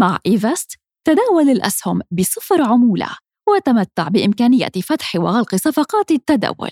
مع إيفست تداول الأسهم بصفر عمولة وتمتع بإمكانية فتح وغلق صفقات التداول.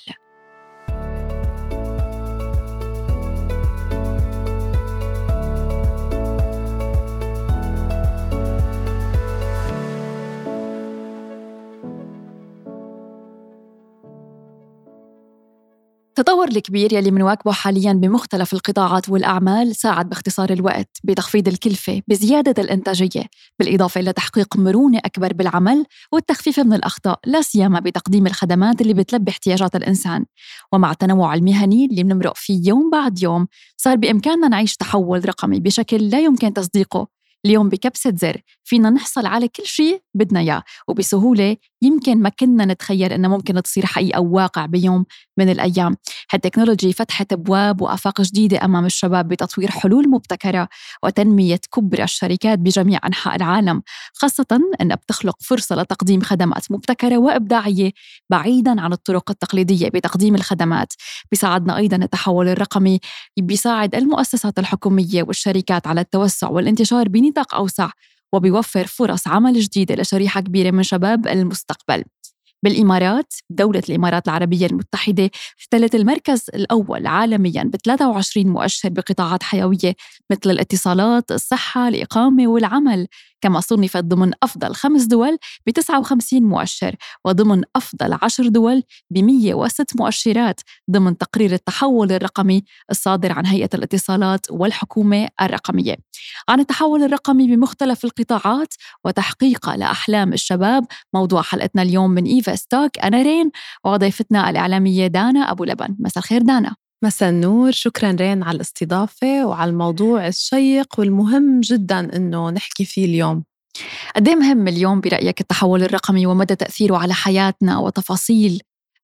التطور الكبير يلي منواكبه حاليا بمختلف القطاعات والأعمال ساعد باختصار الوقت بتخفيض الكلفة بزيادة الإنتاجية بالإضافة إلى تحقيق مرونة أكبر بالعمل والتخفيف من الأخطاء لا سيما بتقديم الخدمات اللي بتلبي احتياجات الإنسان. ومع التنوع المهني اللي بنمرق فيه يوم بعد يوم صار بإمكاننا نعيش تحول رقمي بشكل لا يمكن تصديقه. اليوم بكبسة زر فينا نحصل على كل شيء بدنا إياه وبسهولة يمكن ما كنا نتخيل إنها ممكن تصير حقيقة أو واقع بيوم من الأيام. هالتكنولوجي فتحت أبواب وآفاق جديدة أمام الشباب بتطوير حلول مبتكرة وتنمية كبرى الشركات بجميع أنحاء العالم خاصة أنها بتخلق فرصة لتقديم خدمات مبتكرة وإبداعية بعيدا عن الطرق التقليدية بتقديم الخدمات. بيساعدنا أيضا التحول الرقمي بيساعد المؤسسات الحكومية والشركات على التوسع والانتشار بنطاق أوسع وبيوفر فرص عمل جديدة لشريحة كبيرة من شباب المستقبل. بالإمارات دولة الإمارات العربية المتحدة احتلت المركز الأول عالميا ب 23 مؤشر بقطاعات حيوية مثل الاتصالات، الصحة، الإقامة والعمل. كما صنفت ضمن أفضل خمس دول ب 59 مؤشر وضمن أفضل عشر دول ب 106 مؤشرات ضمن تقرير التحول الرقمي الصادر عن هيئة الاتصالات والحكومة الرقمية. عن التحول الرقمي بمختلف القطاعات وتحقيقه لأحلام الشباب موضوع حلقتنا اليوم من Evest Talk أنا رين وضيفتنا الإعلامية دانا أبو لبن. مساء الخير دانا. مساء النور شكرا رين على الاستضافة وعلى الموضوع الشيق والمهم جدا أنه نحكي فيه اليوم. قد مهم اليوم برأيك التحول الرقمي ومدى تأثيره على حياتنا وتفاصيل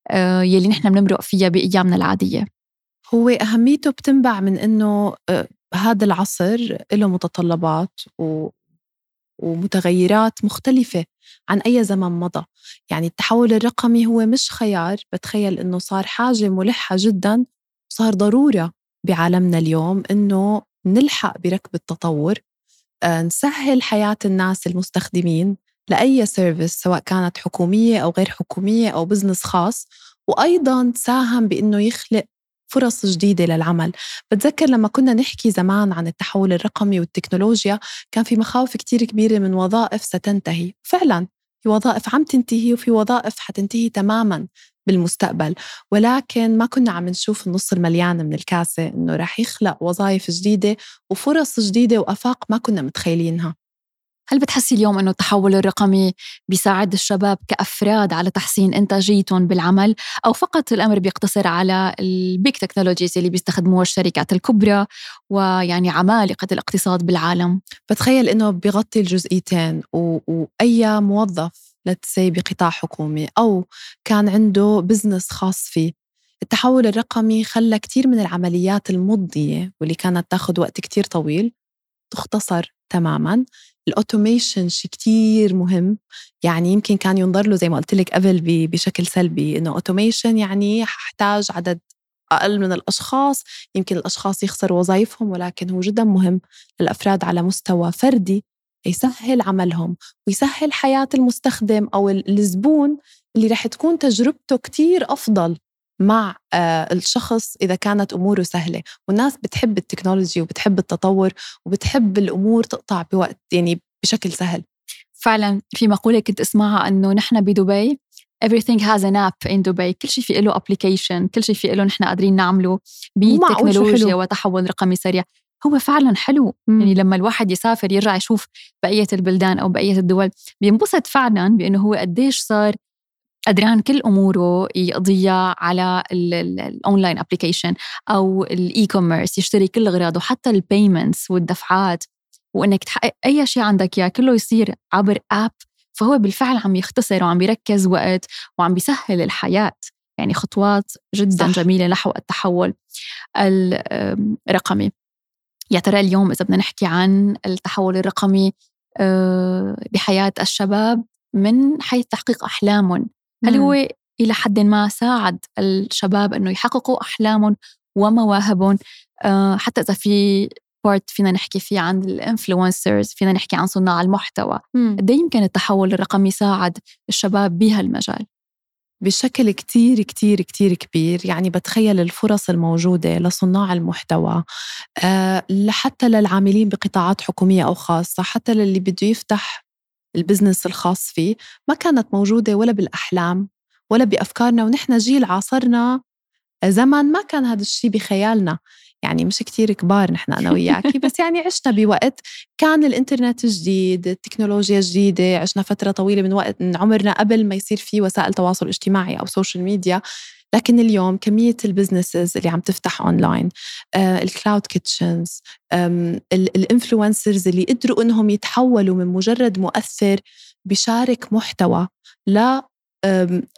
آه، يلي نحن بنمرق فيها بأيامنا العادية؟ هو أهميته بتنبع من أنه آه، هذا العصر له متطلبات و ومتغيرات مختلفة عن أي زمن مضى. يعني التحول الرقمي هو مش خيار بتخيل أنه صار حاجة ملحة جدا صار ضرورة بعالمنا اليوم إنه نلحق بركب التطور آه، نسهل حياة الناس المستخدمين لأي service سواء كانت حكومية أو غير حكومية أو business خاص وأيضا تساهم بأنه يخلق فرص جديدة للعمل. بتذكر لما كنا نحكي زمان عن التحول الرقمي والتكنولوجيا كان في مخاوف كتير كبيرة من وظائف ستنتهي. فعلا في وظائف عم تنتهي وفي وظائف حتنتهي تماما بالمستقبل. ولكن ما كنا عم نشوف النص المليان من الكاسة إنه رح يخلق وظائف جديدة وفرص جديدة وأفاق ما كنا متخيلينها. هل بتحسي اليوم إنه التحول الرقمي بيساعد الشباب كأفراد على تحسين إنتاجيتهم بالعمل أو فقط الأمر بيقتصر على ال big technologies اللي بيستخدموها الشركات الكبرى ويعني عمالقة الاقتصاد بالعالم؟ بتخيل إنه بيغطي الجزئيتين و... وأي موظف let's say بقطاع حكومي أو كان عنده business خاص فيه التحول الرقمي خلى كتير من العمليات المضنية واللي كانت تاخذ وقت كتير طويل تختصر. تماما. ال automation شيء كتير مهم. يعني يمكن كان ينظر له زي ما قلت لك قبل بشكل سلبي إنه automation يعني ححتاج عدد أقل من الأشخاص. يمكن الأشخاص يخسروا وظائفهم ولكن هو جدا مهم للأفراد على مستوى فردي يسهل عملهم ويسهل حياة المستخدم أو الزبون اللي رح تكون تجربته كتير أفضل. مع آه، الشخص إذا كانت أموره سهلة. والناس بتحب التكنولوجي وبتحب التطور وبتحب الأمور تقطع بوقت يعني بشكل سهل. فعلا في مقولة كنت أسمعها أنه نحن بدبي everything has an app in دبي كل شيء في له application كل شيء في له نحن قادرين نعمله بتكنولوجيا وتحول رقمي سريع. هو فعلا حلو. مم. يعني لما الواحد يسافر يرجع يشوف بقية البلدان أو بقية الدول بينبسط فعلا بأنه هو قديش صار قدران كل أموره يقضيها على ال online application أو ال e-commerce يشتري كل أغراضه حتى ال payments والدفعات. وإنك تحقق أي شيء عندك إياه كله يصير عبر app فهو بالفعل عم يختصر وعم بيركز وقت وعم بيسهل الحياة. يعني خطوات جدا صح. جميلة نحو التحول الرقمي. يا ترى اليوم إذا بدنا نحكي عن التحول الرقمي آه، بحياة الشباب من حيث تحقيق أحلامهم هل هو إلى حد ما ساعد الشباب أنه يحققوا أحلامهم ومواهبهم؟ آه، حتى إذا في part فينا نحكي فيه عن ال influencers فينا نحكي عن صناع المحتوى. قد إيه يمكن التحول الرقمي ساعد الشباب بهالمجال بشكل كتير كتير كتير كبير. يعني بتخيل الفرص الموجودة لصناع المحتوى أه لحتى للعاملين بقطاعات حكومية أو خاصة حتى للي بده يفتح ال business الخاص فيه ما كانت موجودة ولا بالأحلام ولا بأفكارنا ونحن جيل عاصرنا. زمن ما كان هذا الشيء بخيالنا. يعني مش كتير كبار نحن أنا وياكي بس يعني عشنا بوقت كان الإنترنت جديد التكنولوجيا جديدة عشنا فترة طويلة من وقت من عمرنا قبل ما يصير في وسائل تواصل اجتماعي أو social media لكن اليوم كمية ال businesses اللي عم تفتح اونلاين آه، ال cloud kitchens ال influencers اللي قدروا إنهم يتحولوا من مجرد مؤثر بشارك محتوى ل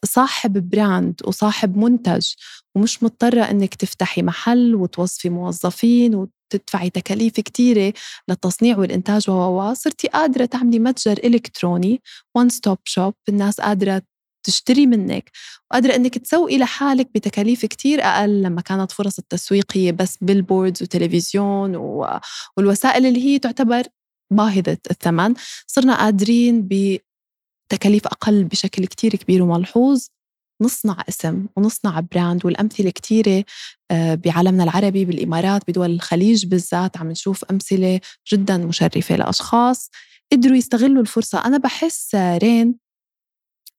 صاحب brand وصاحب منتج. ومش مضطرة إنك تفتحي محل وتوظفي موظفين وتدفعي تكاليف كتيرة للتصنيع والإنتاج و صرتي قادرة تعملي متجر إلكتروني one stop shop الناس قادرة تشتري منك. وقادرة إنك تسوقي لحالك بتكاليف كتير أقل لما كانت فرص التسويق هي بس billboards وتلفزيون والوسائل اللي هي تعتبر باهظة الثمن. صرنا قادرين بتكاليف أقل بشكل كتير كبير وملحوظ. نصنع اسم ونصنع brand والأمثلة كتيرة آه، بعالمنا العربي بالإمارات بدول الخليج بالذات. عم نشوف أمثلة جدا مشرفة لأشخاص. قدروا يستغلوا الفرصة. أنا بحس رين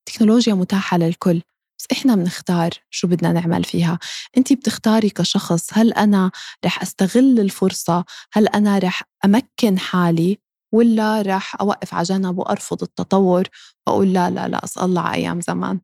تكنولوجيا متاحة للكل بس إحنا بنختار شو بدنا نعمل فيها. أنت بتختاري كشخص هل أنا رح أستغل الفرصة؟ هل أنا رح أمكن حالي؟ ولا رح أوقف على جنب وأرفض التطور؟ وأقول لا لا لا الله على أيام زمان.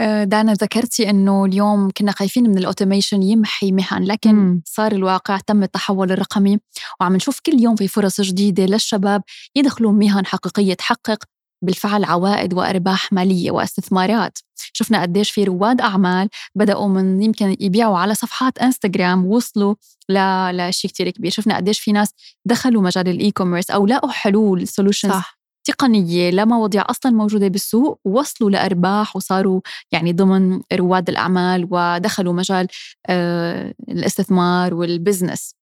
آه، دانا ذكرتي إنه اليوم كنا خايفين من الأوتوميشن يمحي مهن لكن م. صار الواقع تم التحول الرقمي. وعم نشوف كل يوم في فرص جديدة للشباب يدخلوا مهن حقيقية تحقق. بالفعل عوائد وأرباح مالية واستثمارات. شفنا قديش في رواد أعمال بدأوا من يمكن يبيعوا على صفحات إنستغرام وصلوا لشيء كتير كبير. شفنا قديش في ناس دخلوا مجال ال e-commerce أو لقوا حلول solutions تقنية لمواضيع أصلا موجودة بالسوق وصلوا لأرباح وصاروا يعني ضمن رواد الأعمال ودخلوا مجال آه، الاستثمار وال business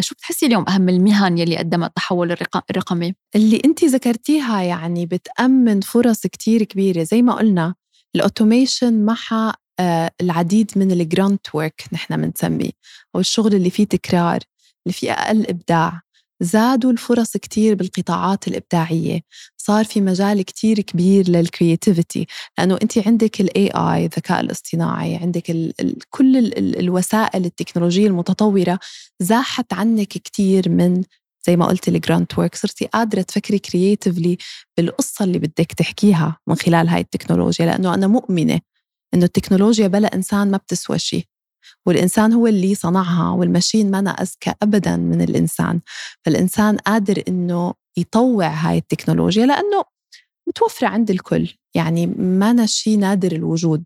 شو بتحسي اليوم أهم المهن يلي قدمت التحول الرقمي؟ اللي أنت ذكرتيها يعني بتأمن فرص كتير كبيرة زي ما قلنا ال automation معها آه، العديد من ال grunt work نحن بنسميه أو الشغل اللي فيه تكرار اللي فيه أقل إبداع زادوا الفرص كتير بالقطاعات الإبداعية. صار في مجال كتير كبير لل creativity لأنه أنت عندك ال AI الذكاء الاصطناعي عندك ال ال كل ال الوسائل التكنولوجية المتطورة زاحت عنك كتير من زي ما قلت ال grunt work صرتي قادرة تفكري creatively بالقصة اللي بدك تحكيها من خلال هاي التكنولوجيا لأنه أنا مؤمنة إنه التكنولوجيا بلا إنسان ما بتسوى شيء والإنسان هو اللي صنعها وال machine ما أذكى أبدا من الإنسان. فالإنسان قادر إنه يطوع هاي التكنولوجيا لأنه متوفرة عند الكل. يعني ما شيء نادر الوجود.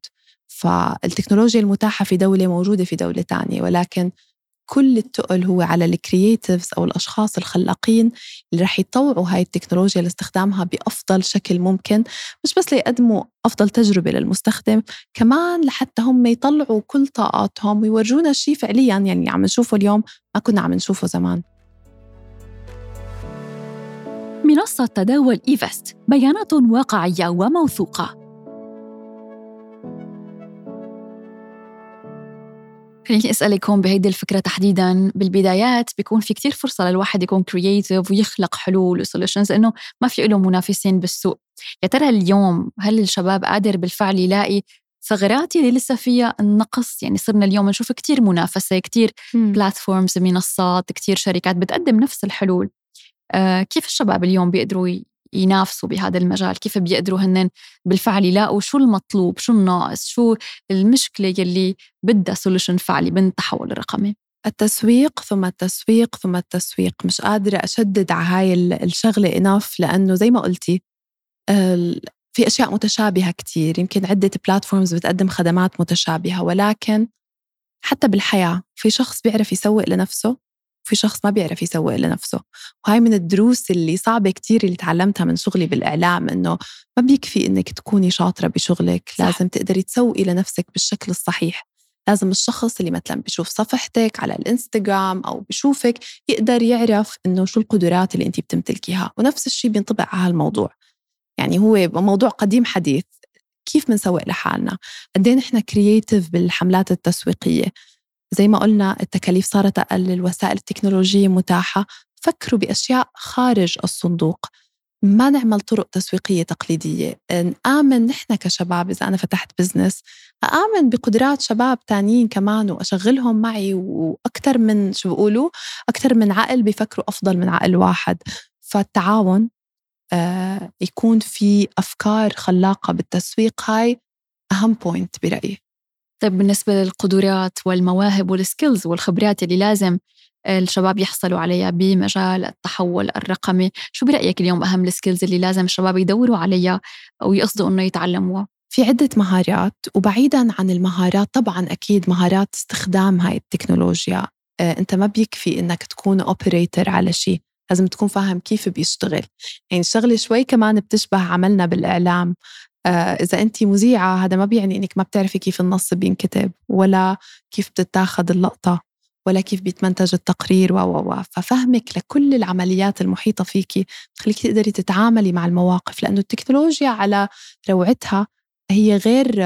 فالتكنولوجيا المتاحة في دولة موجودة في دولة تانية. ولكن كل التقل هو على الكرييتيفز أو الأشخاص الخلاقين اللي رح يطوعوا هاي التكنولوجيا لاستخدامها بأفضل شكل ممكن مش بس ليقدموا أفضل تجربة للمستخدم كمان لحتى هم يطلعوا كل طاقاتهم ويورجونا شيء فعليا يعني عم نشوفه اليوم ما كنا عم نشوفه زمان. منصة تداول إيفست بيانات واقعية وموثوقة. خليني اسالك هون بهيدي الفكرة تحديدا بالبدايات بيكون في كتير فرصة للواحد يكون creative ويخلق حلول و solutions انه ما في له منافسين بالسوق. يا ترى اليوم هل الشباب قادر بالفعل يلاقي ثغرات اللي لسه فيها النقص؟ يعني صرنا اليوم نشوف كتير منافسة كتير platforms منصات كتير شركات بتقدم نفس الحلول. آه كيف الشباب اليوم بيقدروا ينافسوا بهذا المجال كيف بيقدروا هن بالفعل يلاقوا شو المطلوب شو الناقص شو المشكلة يلي بدها solution فعلي من التحول الرقمي. التسويق ثم التسويق ثم التسويق مش قادرة أشدد على هاي الشغلة enough لأنه زي ما قلتي في أشياء متشابهة كتير يمكن عدة platforms بتقدم خدمات متشابهة ولكن حتى بالحياة في شخص بيعرف يسوق لنفسه في شخص ما بيعرف يسوق لنفسه. وهاي من الدروس اللي صعبة كتير اللي تعلمتها من شغلي بالإعلام إنه ما بيكفي إنك تكوني شاطرة بشغلك صح. لازم تقدري تسوقي لنفسك بالشكل الصحيح. لازم الشخص اللي مثلا بيشوف صفحتك على الإنستغرام أو بيشوفك يقدر يعرف إنه شو القدرات اللي أنت بتمتلكيها. ونفس الشيء بينطبق على هالموضوع. يعني هو موضوع قديم حديث كيف بنسوق لحالنا؟ قد إيه نحن كرييتيف بالحملات التسويقية؟ زي ما قلنا التكاليف صارت أقل الوسائل التكنولوجية متاحة. فكروا بأشياء خارج الصندوق. ما نعمل طرق تسويقية تقليدية. نآمن نحن كشباب إذا أنا فتحت بزنس أآمن بقدرات شباب تانيين كمان وأشغلهم معي وأكثر من شو بيقولوا؟ أكثر من عقل بيفكروا أفضل من عقل واحد. فالتعاون آه يكون في أفكار خلاقة بالتسويق هاي أهم point برأيي. طيب بالنسبة للقدرات والمواهب وال skills والخبرات اللي لازم الشباب يحصلوا عليها بمجال التحول الرقمي شو برأيك اليوم أهم ال skills اللي لازم الشباب يدوروا عليها ويقصدوا أنه يتعلموها؟ في عدة مهارات وبعيدا عن المهارات طبعا أكيد مهارات استخدام هاي التكنولوجيا. آه، أنت ما بيكفي أنك تكون operator على شيء لازم تكون فاهم كيف بيشتغل. يعني الشغلة شوي كمان بتشبه عملنا بالإعلام. آه إذا أنت مذيعة هذا ما بيعني إنك ما بتعرفي كيف النص بينكتب ولا كيف بتتاخد اللقطة ولا كيف بيتمنتج التقرير و و ففهمك لكل العمليات المحيطة فيكي بخليك تقدري تتعاملي مع المواقف لأنه التكنولوجيا على روعتها هي غير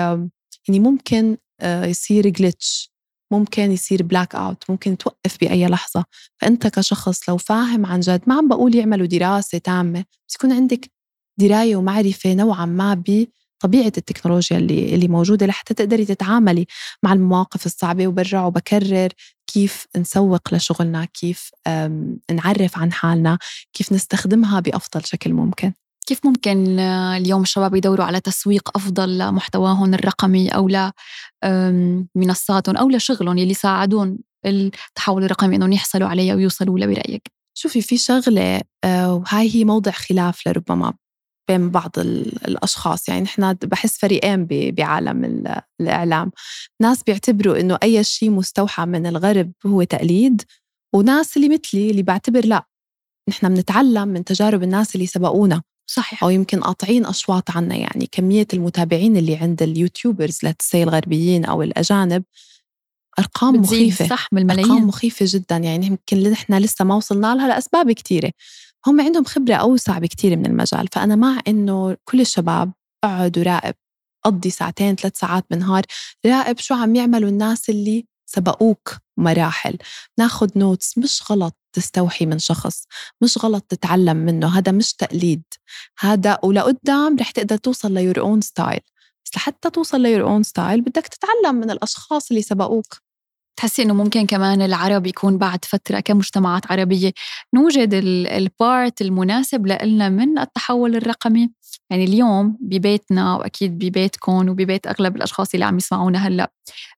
يعني ممكن آه، يصير glitch ممكن يصير blackout ممكن توقف بأي لحظة. فأنت كشخص لو فاهم عن جد ما عم بقول يعملوا دراسة تامة بس يكون عندك دراية ومعرفة نوعا ما طبيعة التكنولوجيا اللي اللي موجودة لحتى تقدري تتعاملي مع المواقف الصعبة وبرجع وبكرر كيف نسوق لشغلنا كيف نعرف عن حالنا كيف نستخدمها بأفضل شكل ممكن كيف ممكن اليوم الشباب يدوروا على تسويق أفضل لمحتواهم الرقمي أو لمنصاتهم أو لشغلهم اللي يساعدون التحول الرقمي أنهم يحصلوا عليه ويوصلوا له برأيك؟ شوفي في شغلة آه، وهاي هي موضع خلاف لربما بين بعض الأشخاص. يعني نحن بحس فريقين بعالم الإعلام. ناس بيعتبروا إنه أي شيء مستوحى من الغرب هو تقليد وناس اللي مثلي اللي بعتبر لا. نحن بنتعلم من تجارب الناس اللي سبقونا. صحيح. أو يمكن قاطعين أشواط عنا. يعني كمية المتابعين اللي عند اليوتيوبرز لتسي الغربيين أو الأجانب أرقام مخيفة. صح بالملايين أرقام مخيفة جدا. يعني يمكن نحن لسه ما وصلنا لها لأسباب كثيرة هم عندهم خبرة أوسع بكتير من المجال فأنا مع إنه كل الشباب اقعد وراقب قضي ساعتين ثلاث ساعات بالنهار راقب شو عم يعملوا الناس اللي سبقوك مراحل. ناخد notes مش غلط تستوحي من شخص مش غلط تتعلم منه هذا مش تقليد. هذا ولقدام رح تقدر توصل ل your own style بس لحتى توصل ل your own style بدك تتعلم من الأشخاص اللي سبقوك. تحسي إنه ممكن كمان العرب يكون بعد فترة كمجتمعات عربية نوجد ال part المناسب لنا من التحول الرقمي يعني اليوم ببيتنا وأكيد ببيتكم وببيت أغلب الأشخاص اللي عم يسمعونا هلأ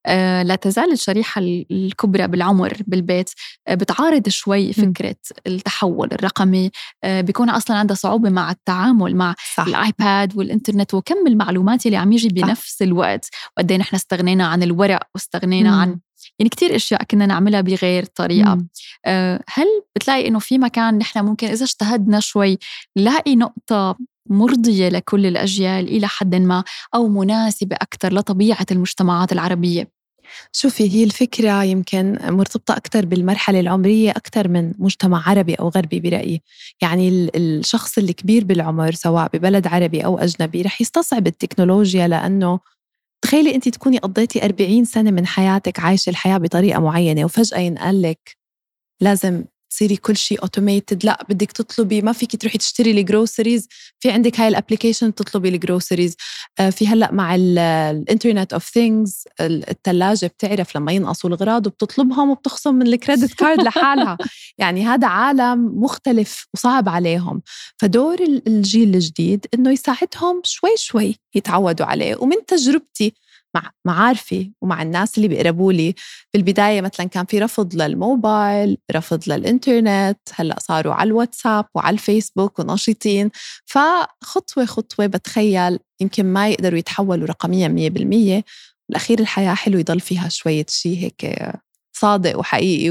آه لا تزال الشريحة الكبرى بالعمر بالبيت آه بتعارض شوي فكرة التحول الرقمي آه بيكون أصلا عندها صعوبة مع التعامل مع صح. ال iPad والإنترنت وكم المعلومات اللي عم يجي بنفس الوقت وقد إيه نحن استغنينا عن الورق واستغنينا مم. عن يعني كتير أشياء كنا نعملها بغير طريقة. مم. آه، هل بتلاقي إنه في مكان نحن ممكن إذا اجتهدنا شوي نلاقي نقطة مرضية لكل الأجيال إلى حد ما أو مناسبة أكثر لطبيعة المجتمعات العربية؟ شوفي هي الفكرة يمكن مرتبطة أكثر بالمرحلة العمرية أكثر من مجتمع عربي أو غربي برأيي. يعني الشخص الكبير بالعمر سواء ببلد عربي أو أجنبي رح يستصعب التكنولوجيا لأنه تخيلي انت تكوني قضيتي 40 سنة من حياتك عايشة الحياة بطريقة معينة وفجأة ينقال لك لازم تصيري كل شيء automated لا بدك تطلبي ما فيك تروحي تشتري ال groceries في عندك هاي ال application تطلبي ال groceries آه، في هلأ مع ال internet of things الثلاجه بتعرف لما ينقصوا الاغراض وبتطلبهم وبتخصم من ال credit card لحالها. يعني هذا عالم مختلف وصعب عليهم. فدور الجيل الجديد إنه يساعدهم شوي شوي يتعودوا عليه. ومن تجربتي مع معارفي ومع الناس اللي بيقربوا لي. بالبداية مثلا كان في رفض للموبايل رفض للإنترنت هلأ صاروا على الواتساب وعلى الفيسبوك ونشيطين فخطوة خطوة بتخيل يمكن ما يقدروا يتحولوا رقميا مية بالمية. بالأخير الحياة حلو يضل فيها شوية شيء هيك صادق وحقيقي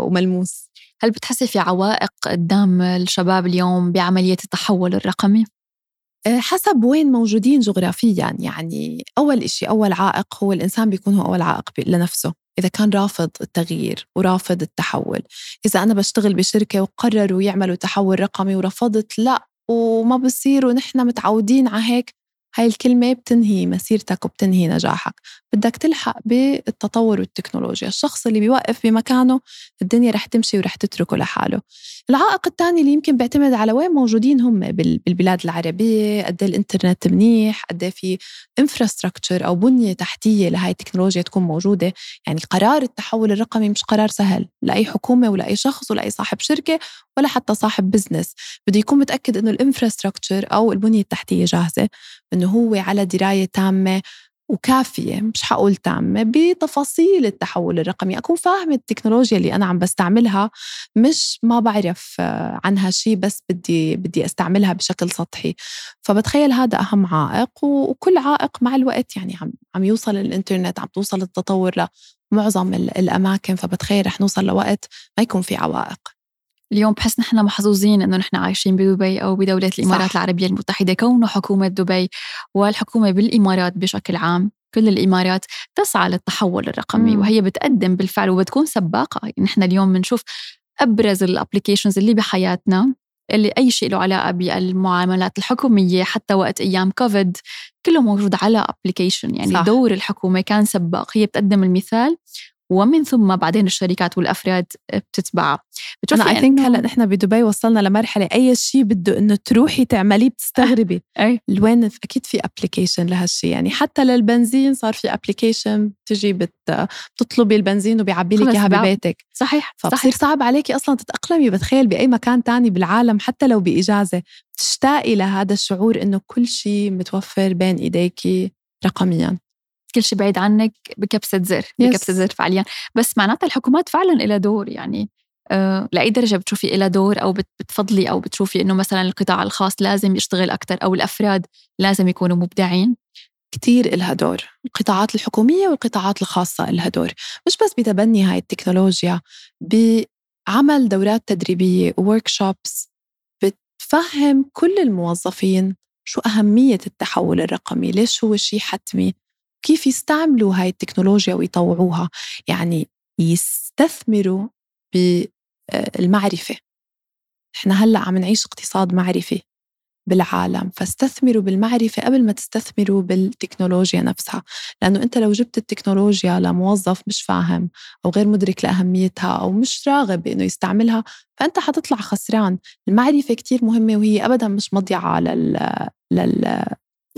وملموس. هل بتحسي في عوائق قدام الشباب اليوم بعملية التحول الرقمي؟ آه، حسب وين موجودين جغرافيا. يعني أول إشي أول عائق هو الإنسان بيكون هو أول عائق لنفسه إذا كان رافض التغيير ورافض التحول. إذا أنا بشتغل بشركة وقرروا يعملوا تحول رقمي ورفضت لا وما بصير ونحن متعودين على هيك هاي الكلمة بتنهي مسيرتك وبتنهي نجاحك. بدك تلحق بالتطور والتكنولوجيا. الشخص اللي بيوقف بمكانه الدنيا رح تمشي ورح تتركه لحاله. العائق الثاني اللي يمكن بيعتمد على وين موجودين هم بالبلاد العربية قد إيه الإنترنت منيح قد إيه في infrastructure أو بنية تحتية لهي التكنولوجيا تكون موجودة. يعني قرار التحول الرقمي مش قرار سهل. لأي حكومة ولا أي شخص ولا أي صاحب شركة ولا حتى صاحب business بده يكون متأكد إنه ال infrastructure أو البنية التحتية جاهزة. إنه هو على دراية تامة وكافية مش حقول تامة بتفاصيل التحول الرقمي. أكون فاهمة التكنولوجيا اللي أنا عم بستعملها مش ما بعرف عنها شيء بس بدي بدي أستعملها بشكل سطحي. فبتخيل هذا أهم عائق وكل عائق مع الوقت يعني عم عم يوصل الإنترنت عم توصل التطور لمعظم الأماكن. فبتخيل رح نوصل لوقت ما يكون في عوائق. اليوم بحس نحن محظوظين إنه نحن عايشين بدبي أو بدولة الإمارات صح. العربية المتحدة كونه حكومة دبي والحكومة بالإمارات بشكل عام كل الإمارات تسعى للتحول الرقمي مم. وهي بتقدم بالفعل وبتكون سباقة يعني نحن اليوم بنشوف أبرز ال applications اللي بحياتنا اللي أي شيء له علاقة بالمعاملات الحكومية حتى وقت أيام كوفيد كله موجود على application يعني صح. دور الحكومة كان سباق هي بتقدم المثال ومن ثم بعدين الشركات والأفراد بتتبعها. أنا I think هلأ نحن بدبي وصلنا لمرحلة أي شيء بده إنه تروحي تعمليه بتستغربي. أي. وين أكيد في application لهالشيء يعني حتى للبنزين صار في application بتجي بت بتطلبي البنزين وبيعبي لك إياها ببيتك. صحيح فبصير صعب عليكي أصلا تتأقلمي بتخيل بأي مكان تاني بالعالم حتى لو بإجازة. تشتاقي لهذا الشعور إنه كل شيء متوفر بين إيديكي رقميا. كل شيء بعيد عنك بكبسة زر بكبسة زر فعليا. بس معناتها الحكومات فعلا لها دور يعني أه لأي درجة بتشوفي لها دور أو بتفضلي أو بتشوفي إنه مثلا القطاع الخاص لازم يشتغل أكثر أو الأفراد لازم يكونوا مبدعين؟ كتير إلها دور. القطاعات الحكومية والقطاعات الخاصة إلها دور. مش بس بتبني هاي التكنولوجيا بعمل دورات تدريبية وورك شوبس بتفهم كل الموظفين شو أهمية التحول الرقمي ليش هو شيء حتمي؟ كيف يستعملوا هاي التكنولوجيا ويطوعوها؟ يعني يستثمروا بالمعرفة إحنا هلأ عم نعيش اقتصاد معرفي بالعالم فاستثمروا بالمعرفة قبل ما تستثمروا بالتكنولوجيا نفسها. لأنه أنت لو جبت التكنولوجيا لموظف مش فاهم أو غير مدرك لأهميتها أو مش راغب بأنه يستعملها فأنت حتطلع خسران. المعرفة كتير مهمة وهي أبدا مش مضيعة لل, لل...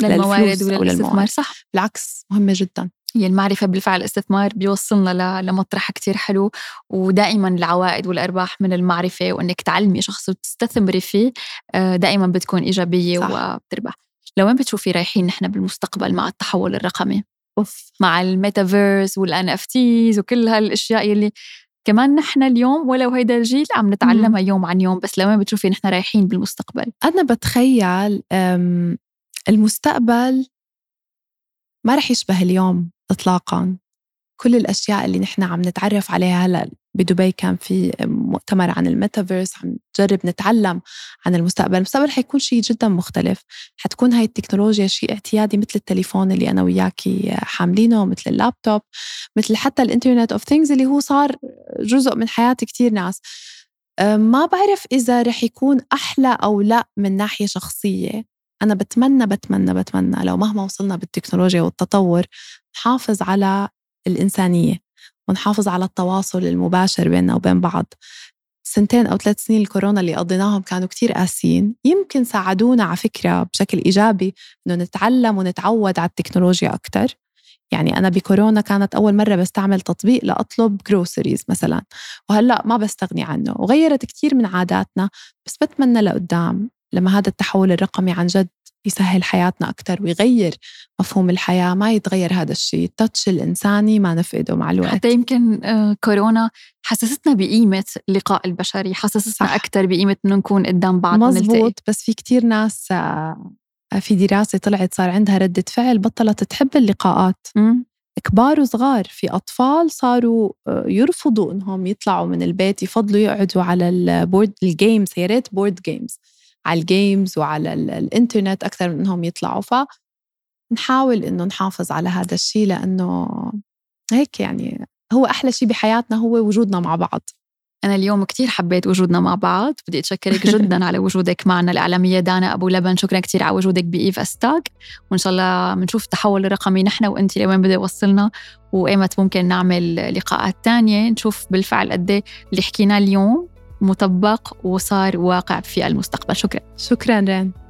للموارد وللاستثمار صح؟ بالعكس مهمة جدا. هي المعرفة بالفعل الاستثمار بيوصلنا لمطرح كتير حلو ودائما العوائد والأرباح من المعرفة وأنك تعلمي شخص وتستثمري فيه آه، دائما بتكون إيجابية صح. وبتربح. لوين بتشوفي رايحين نحن بالمستقبل مع التحول الرقمي؟ أوف. مع الميتافيرس وال NFTs وكل هالأشياء يلي. كمان نحن اليوم ولو هيدا الجيل عم نتعلمها يوم عن يوم بس لوين بتشوفي نحن رايحين بالمستقبل؟ أنا بتخيل المستقبل ما رح يشبه اليوم اطلاقا. كل الأشياء اللي نحن عم نتعرف عليها هلأ بدبي كان في مؤتمر عن الميتافيرس عم نجرب نتعلم عن المستقبل. المستقبل حيكون شيء جدا مختلف. حتكون هاي التكنولوجيا شيء اعتيادي مثل التليفون اللي أنا وياكي حاملينه مثل اللابتوب مثل حتى ال internet of things اللي هو صار جزء من حياة كتير ناس. ما بعرف إذا رح يكون أحلى أو لأ من ناحية شخصية. أنا بتمنى بتمنى بتمنى لو مهما وصلنا بالتكنولوجيا والتطور نحافظ على الإنسانية ونحافظ على التواصل المباشر بيننا وبين بعض. سنتين أو ثلاث سنين الكورونا اللي قضيناهم كانوا كتير قاسيين. يمكن ساعدونا على فكرة بشكل إيجابي إنه نتعلم ونتعود على التكنولوجيا أكتر. يعني أنا بكورونا كانت أول مرة بستعمل تطبيق لأطلب جروسريز مثلا وهلأ ما بستغني عنه وغيرت كتير من عاداتنا بس بتمنى لقدام. لما هذا التحول الرقمي عن جد يسهل حياتنا أكثر ويغير مفهوم الحياة ما يتغير هذا الشيء. التاتش الإنساني ما نفقده مع الوقت. حتى يمكن آه، كورونا حسستنا بقيمة اللقاء البشري حسستنا أكثر بقيمة إنه نكون قدام بعض مزبوط بس في كتير ناس آه، في دراسة طلعت صار عندها ردة فعل بطلت تحب اللقاءات. م. كبار وصغار في أطفال صاروا آه، يرفضوا إنهم يطلعوا من البيت يفضلوا يقعدوا على ال board ال games يا ريت board games على ال games وعلى الانترنت أكثر من إنهم يطلعوا. فنحاول إنه نحافظ على هذا الشيء لأنه هيك يعني هو أحلى شيء بحياتنا هو وجودنا مع بعض. أنا اليوم كتير حبيت وجودنا مع بعض. بدي أتشكرك جدا على وجودك معنا الإعلامية دانا أبو لبن. شكرا كتير على وجودك بإيف أستاك. وإن شاء الله بنشوف التحول الرقمي نحن وأنت لوين بده يوصلنا وإيمت ممكن نعمل لقاءات تانية. نشوف بالفعل قد إيه اللي حكيناه اليوم مطبق وصار واقع في المستقبل. شكرا. شكرا رين.